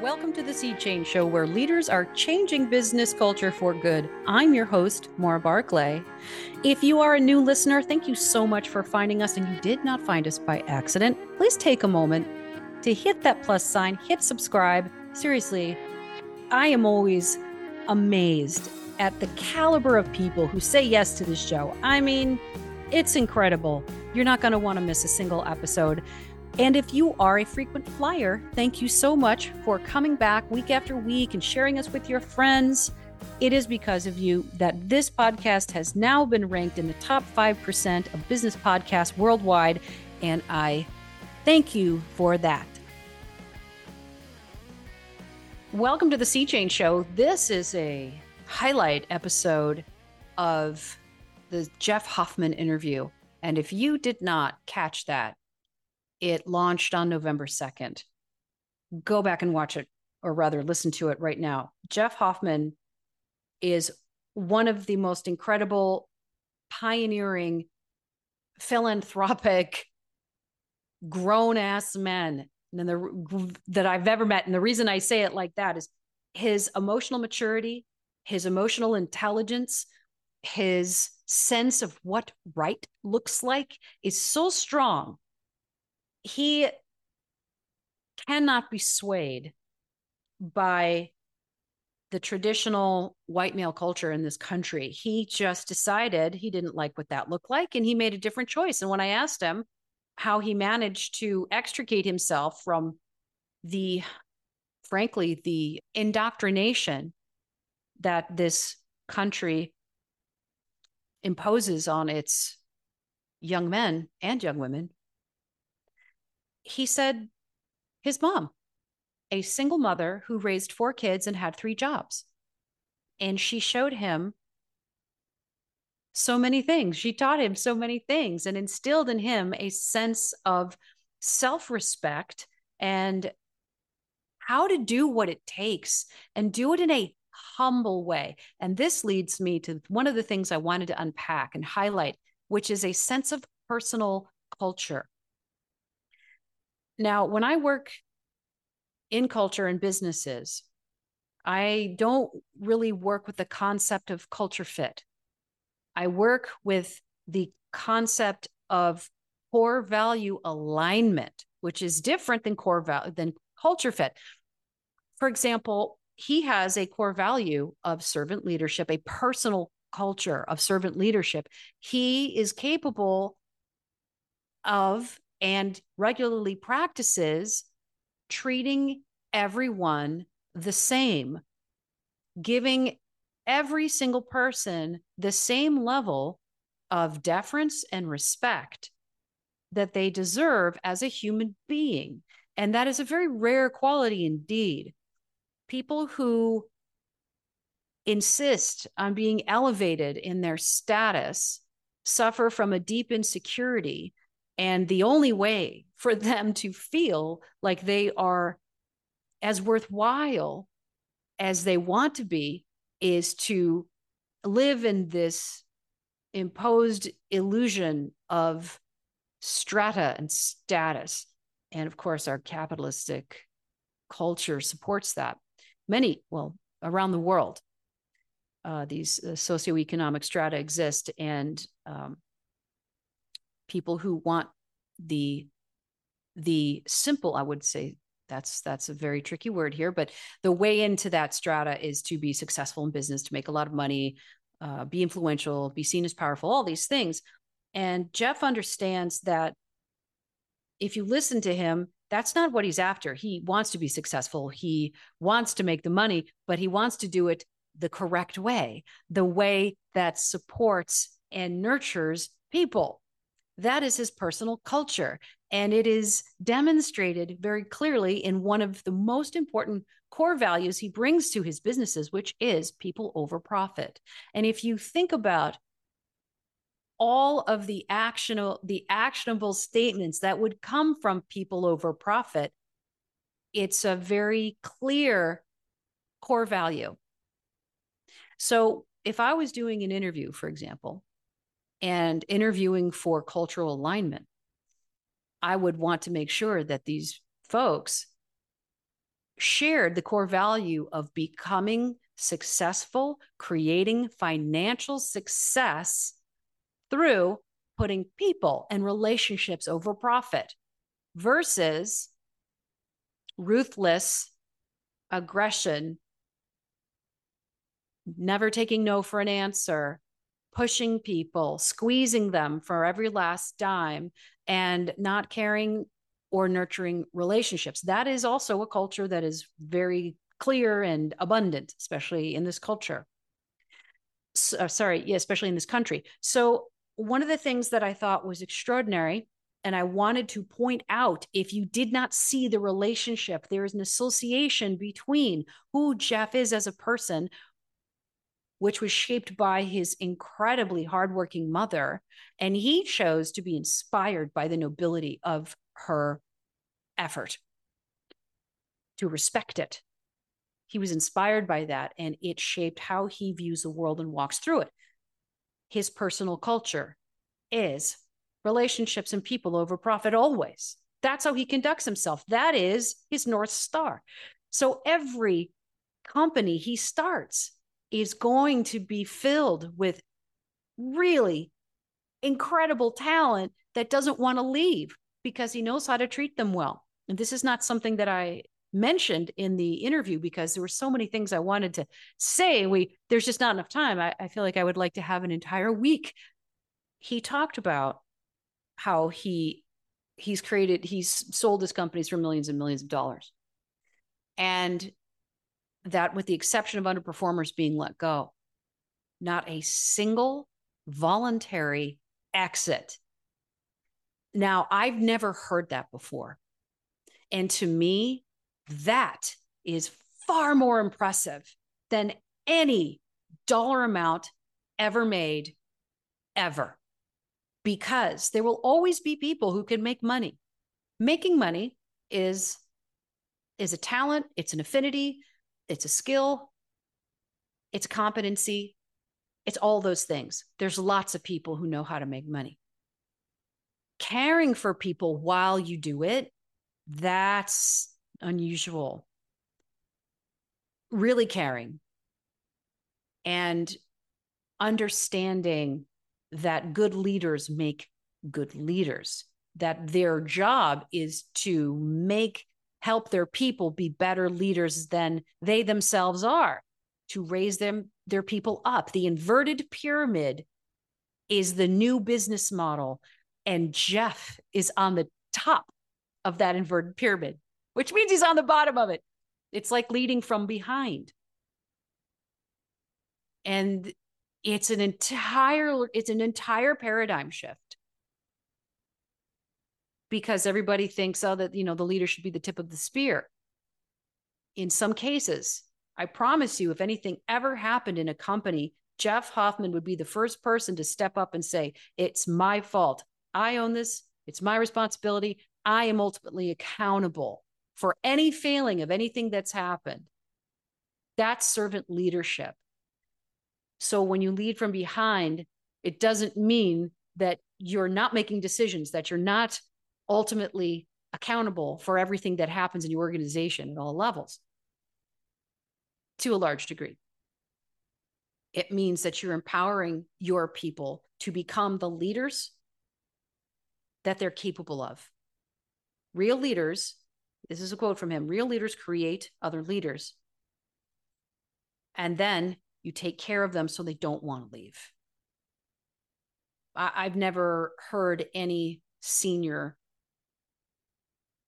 Welcome to the Sea Change Show, where leaders are changing business culture for good. I'm your host, Maura Barclay. If you are a new listener, thank you so much for finding us, and you did not find us by accident. Please take a moment to hit that plus sign, hit subscribe. Seriously, I am always amazed at the caliber of people who say yes to this show. I mean, it's incredible. You're not going to want to miss a single episode. And if you are a frequent flyer, thank you so much for coming back week after week and sharing us with your friends. It is because of you that this podcast has now been ranked in the top 5% of business podcasts worldwide. And I thank you for that. Welcome to the Sea Change Show. This is a highlight episode of the Jeff Hoffman interview. And if you did not catch that, it launched on November 2nd. Go back and watch it, or rather, listen to it right now. Jeff Hoffman is one of the most incredible, pioneering, philanthropic, grown ass men that I've ever met. And the reason I say it like that is his emotional maturity, his emotional intelligence, his sense of what right looks like is so strong he cannot be swayed by the traditional white male culture in this country. He just decided he didn't like what that looked like and he made a different choice. And when I asked him how he managed to extricate himself from the, frankly, the indoctrination that this country imposes on its young men and young women, he said his mom, a single mother who raised four kids and had three jobs. And she showed him so many things. She taught him so many things and instilled in him a sense of self respect and how to do what it takes and do it in a humble way. And this leads me to one of the things I wanted to unpack and highlight, which is a sense of personal culture. Now, when I work in culture and businesses, I don't really work with the concept of culture fit. I work with the concept of core value alignment, which is different than core value than culture fit. For example, he has a core value of servant leadership, a personal culture of servant leadership. He is capable of and regularly practices treating everyone the same, giving every single person the same level of deference and respect that they deserve as a human being. And that is a very rare quality indeed. People who insist on being elevated in their status suffer from a deep insecurity and the only way for them to feel like they are as worthwhile as they want to be is to live in this imposed illusion of strata and status. And of course, our capitalistic culture supports that. Many, well, around the world, uh, these uh, socioeconomic strata exist, and um, people who want the the simple i would say that's that's a very tricky word here but the way into that strata is to be successful in business to make a lot of money uh, be influential be seen as powerful all these things. And jeff understands that if you listen to him that's not what he's after. He wants to be successful. He wants to make the money but he wants to do it the correct way the way that supports and nurtures people that is his personal culture. And it is demonstrated very clearly in one of the most important core values he brings to his businesses, which is people over profit. And if you think about all of the actionable the actionable statements that would come from people over profit it's a very clear core value so if i was doing an interview for example and interviewing for cultural alignment, I would want to make sure that these folks shared the core value of becoming successful, creating financial success through putting people and relationships over profit versus ruthless aggression, never taking no for an answer, pushing people, squeezing them for every last dime, and not caring or nurturing relationships. That is also a culture that is very clear and abundant, especially in this culture. So, uh, sorry, yeah, especially in this country. So, one of the things that I thought was extraordinary, and I wanted to point out if you did not see the relationship, there is an association between who Jeff is as a person, which was shaped by his incredibly hardworking mother. And he chose to be inspired by the nobility of her effort, to respect it. He was inspired by that, and it shaped how he views the world and walks through it. His personal culture is relationships and people over profit always. That's how he conducts himself. That is his North Star. So every company he starts is going to be filled with really incredible talent that doesn't want to leave because he knows how to treat them well. And this is not something that I mentioned in the interview because there were so many things I wanted to say. We there's just not enough time. I, I feel like I would like to have an entire week. He talked about how he he's created he's sold his companies for millions and millions of dollars. And that with the exception of underperformers being let go, not a single voluntary exit. Now, I've never heard that before. And to me, that is far more impressive than any dollar amount ever made, ever. Because there will always be people who can make money. Making money is, is a talent, it's an affinity, it's a skill, it's competency, it's all those things. There's lots of people who know how to make money. Caring for people while you do it that's unusual. Really caring and understanding that good leaders make good leaders, that their job is to make help their people be better leaders than they themselves are to raise them their people up the inverted pyramid is the new business model and jeff is on the top of that inverted pyramid, which means he's on the bottom of it. It's like leading from behind. And it's an entire it's an entire paradigm shift. Because everybody thinks oh that you know the leader should be the tip of the spear. In some cases, I promise you if anything ever happened in a company, Jeff Hoffman would be the first person to step up and say, "It's my fault. I own this. It's my responsibility. I am ultimately accountable for any failing of anything that's happened. That's servant leadership. So when you lead from behind, it doesn't mean that you're not making decisions, that you're not ultimately accountable for everything that happens in your organization at all levels to a large degree. It means that you're empowering your people to become the leaders that they're capable of. Real leaders, this is a quote from him real leaders create other leaders. And then you take care of them so they don't want to leave. I've never heard any senior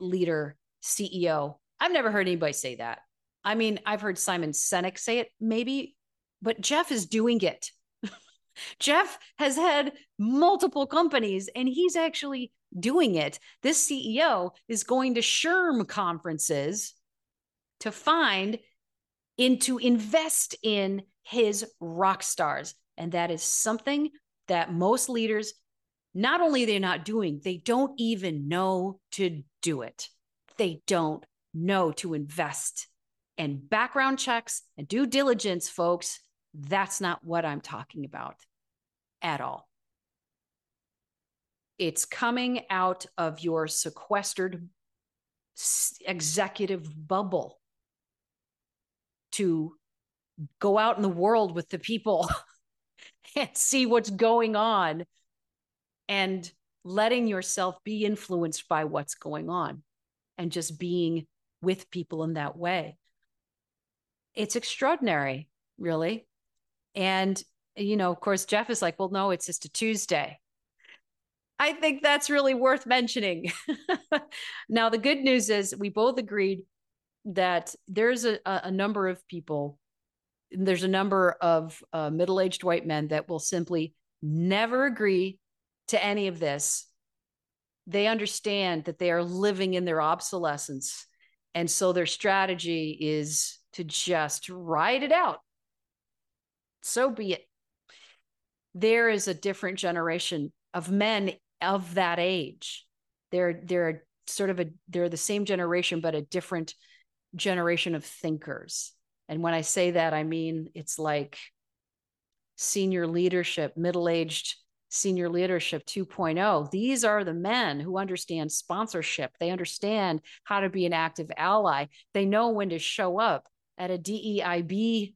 leader, CEO, I've never heard anybody say that. I mean, I've heard Simon Sinek say it, maybe, but Jeff is doing it. Jeff has had multiple companies and he's actually doing it. This CEO is going to SHRM conferences to find and to invest in his rock stars. And that is something that most leaders, not only they're not doing, they don't even know to do it. They don't know to invest. And background checks and due diligence, folks, that's not what I'm talking about at all. It's coming out of your sequestered executive bubble to go out in the world with the people and see what's going on and letting yourself be influenced by what's going on and just being with people in that way. It's extraordinary, really. And, you know, of course, Jeff is like, well, no, it's just a Tuesday. I think that's really worth mentioning. now, the good news is we both agreed that there's a, a number of people, there's a number of uh, middle aged white men that will simply never agree to any of this. They understand that they are living in their obsolescence. And so their strategy is to just ride it out. So be it. There is a different generation of men of that age. They're they're sort of a they're the same generation, but a different generation of thinkers. And when I say that, I mean it's like senior leadership, middle-aged senior leadership 2.0. These are the men who understand sponsorship. They understand how to be an active ally. They know when to show up at a DEIB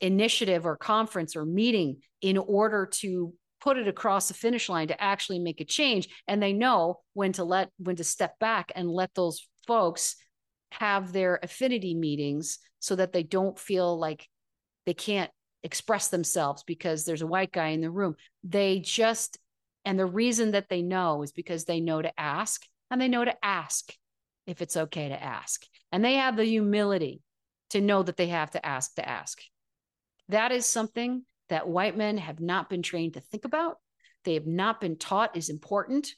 initiative or conference or meeting in order to put it across the finish line to actually make a change and they know when to let when to step back and let those folks have their affinity meetings so that they don't feel like they can't express themselves because there's a white guy in the room they just and the reason that they know is because they know to ask and they know to ask if it's okay to ask and they have the humility to know that they have to ask to ask that is something that white men have not been trained to think about. They have not been taught is important.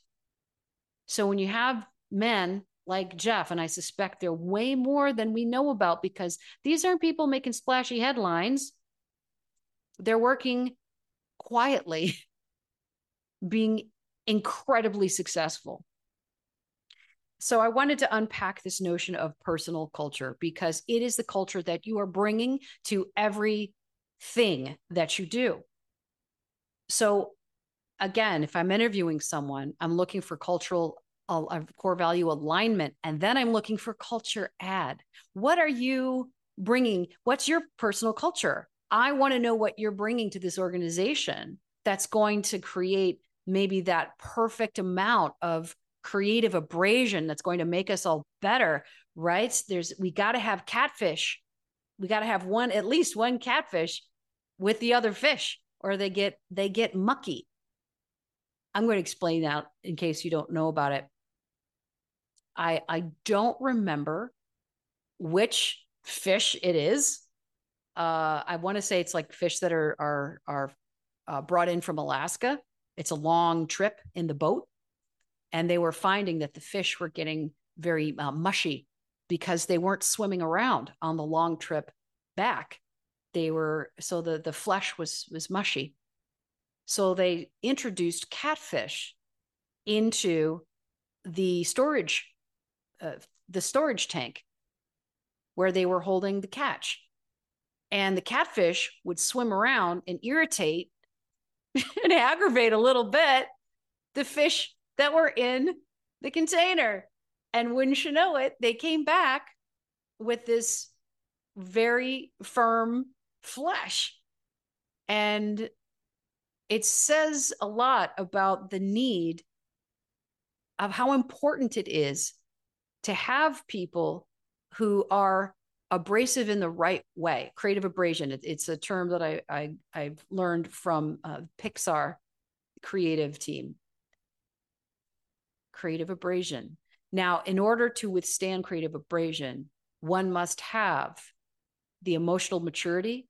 So when you have men like Jeff, and I suspect they're way more than we know about because these aren't people making splashy headlines. They're working quietly, being incredibly successful. So I wanted to unpack this notion of personal culture because it is the culture that you are bringing to every thing that you do. So, again, if I'm interviewing someone, I'm looking for cultural core value alignment, and then I'm looking for culture add. What are you bringing? What's your personal culture? I want to know what you're bringing to this organization that's going to create maybe that perfect amount of creative abrasion that's going to make us all better right? There's we got to have catfish. We got to have one at least one catfish with the other fish or they get they get mucky. I'm going to explain that in case you don't know about it. I i don't remember which fish it is uh i want to say it's like fish that are are are uh, brought in from alaska. It's a long trip in the boat and they were finding that the fish were getting very uh, mushy because they weren't swimming around on the long trip back. They were so the the flesh was was mushy. So they introduced catfish into the storage uh, the storage tank where they were holding the catch and the catfish would swim around and irritate and aggravate a little bit the fish that were in the container and wouldn't you know it they came back with this very firm flesh. And it says a lot about the need of how important it is to have people who are abrasive in the right way creative abrasion it, it's a term that I, I i've learned from uh, pixar creative team creative abrasion now in order to withstand creative abrasion one must have the emotional maturity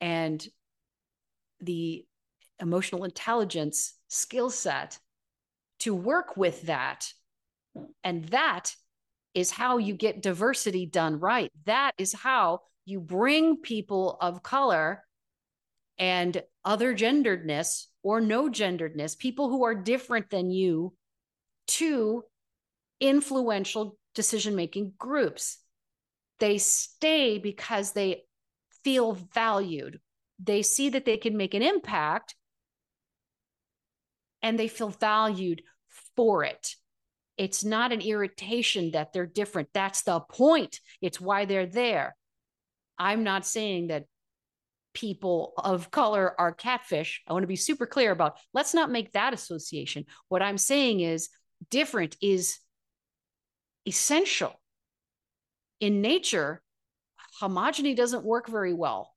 and the emotional intelligence skill set to work with that. And that is how you get diversity done right. That is how you bring people of color and other genderedness or no genderedness, people who are different than you, to influential decision making groups. They stay because they feel valued. They see that they can make an impact and they feel valued for it. It's not an irritation that they're different. That's the point. It's why they're there. I'm not saying that people of color are catfish. I want to be super clear about let's not make that association. What I'm saying is different is essential. In nature, homogeny doesn't work very well.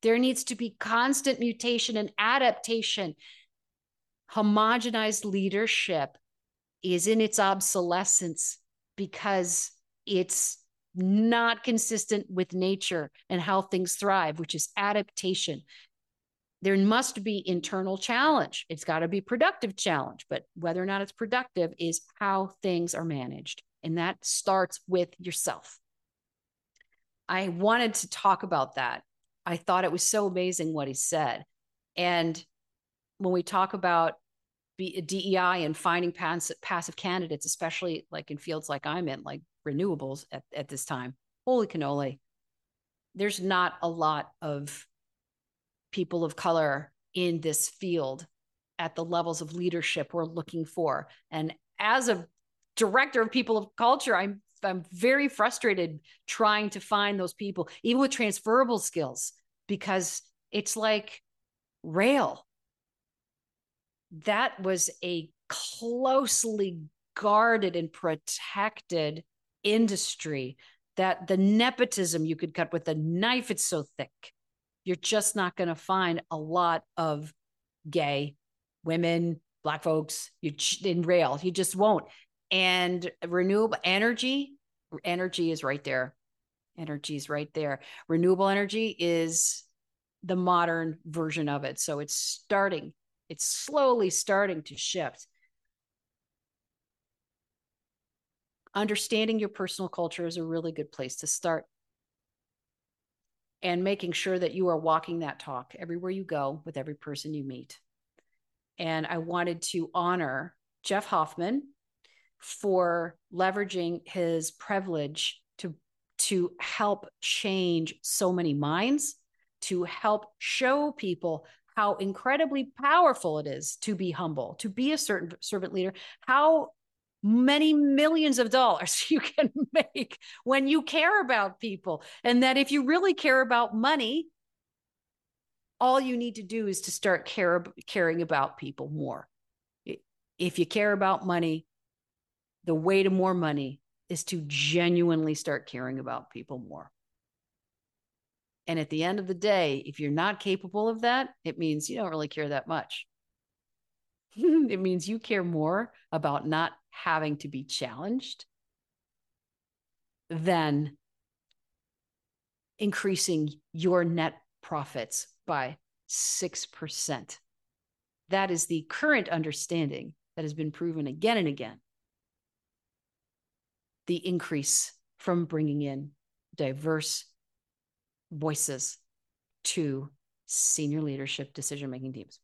There needs to be constant mutation and adaptation. Homogenized leadership is in its obsolescence because it's not consistent with nature and how things thrive, which is adaptation. There must be internal challenge. It's got to be productive challenge, but whether or not it's productive is how things are managed. And that starts with yourself. I wanted to talk about that. I thought it was so amazing what he said. And when we talk about Uh, DEI and finding passive candidates, especially like in fields like I'm in, like renewables at, at this time. Holy cannoli. There's not a lot of people of color in this field at the levels of leadership we're looking for. And as a director of people of culture, I'm I'm very frustrated trying to find those people, even with transferable skills, because it's like rail. That was a closely guarded and protected industry that the nepotism you could cut with a knife, it's so thick. You're just not going to find a lot of gay women, black folks you in rail. You just won't. And renewable energy, energy is right there. Energy is right there. Renewable energy is the modern version of it. So it's starting, it's slowly starting to shift. understanding your personal culture is a really good place to start. And making sure that you are walking that talk everywhere you go with every person you meet. And I wanted to honor Jeff Hoffman for leveraging his privilege to, to help change so many minds, to help show people how incredibly powerful it is to be humble, to be a certain servant leader, how many millions of dollars you can make when you care about people. And that if you really care about money, all you need to do is to start care, caring about people more. If you care about money, the way to more money is to genuinely start caring about people more. And at the end of the day, if you're not capable of that, it means you don't really care that much. it means you care more about not having to be challenged than increasing your net profits by 6%. That is the current understanding that has been proven again and again. The increase from bringing in diverse voices to senior leadership decision making teams.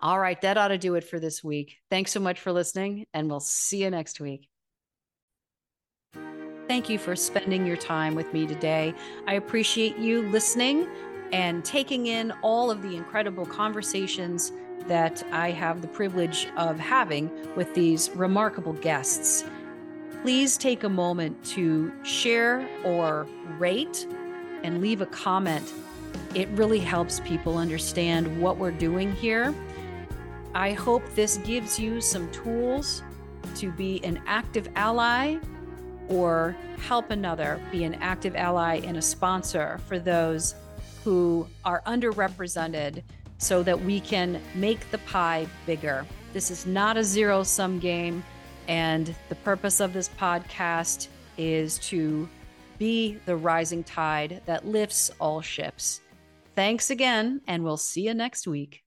All right, that ought to do it for this week. Thanks so much for listening, and we'll see you next week. Thank you for spending your time with me today. I appreciate you listening and taking in all of the incredible conversations that I have the privilege of having with these remarkable guests. Please take a moment to share or rate and leave a comment. It really helps people understand what we're doing here I hope this gives you some tools to be an active ally or help another be an active ally and a sponsor for those who are underrepresented so that we can make the pie bigger. This is not a zero sum game. And the purpose of this podcast is to be the rising tide that lifts all ships. Thanks again, and we'll see you next week.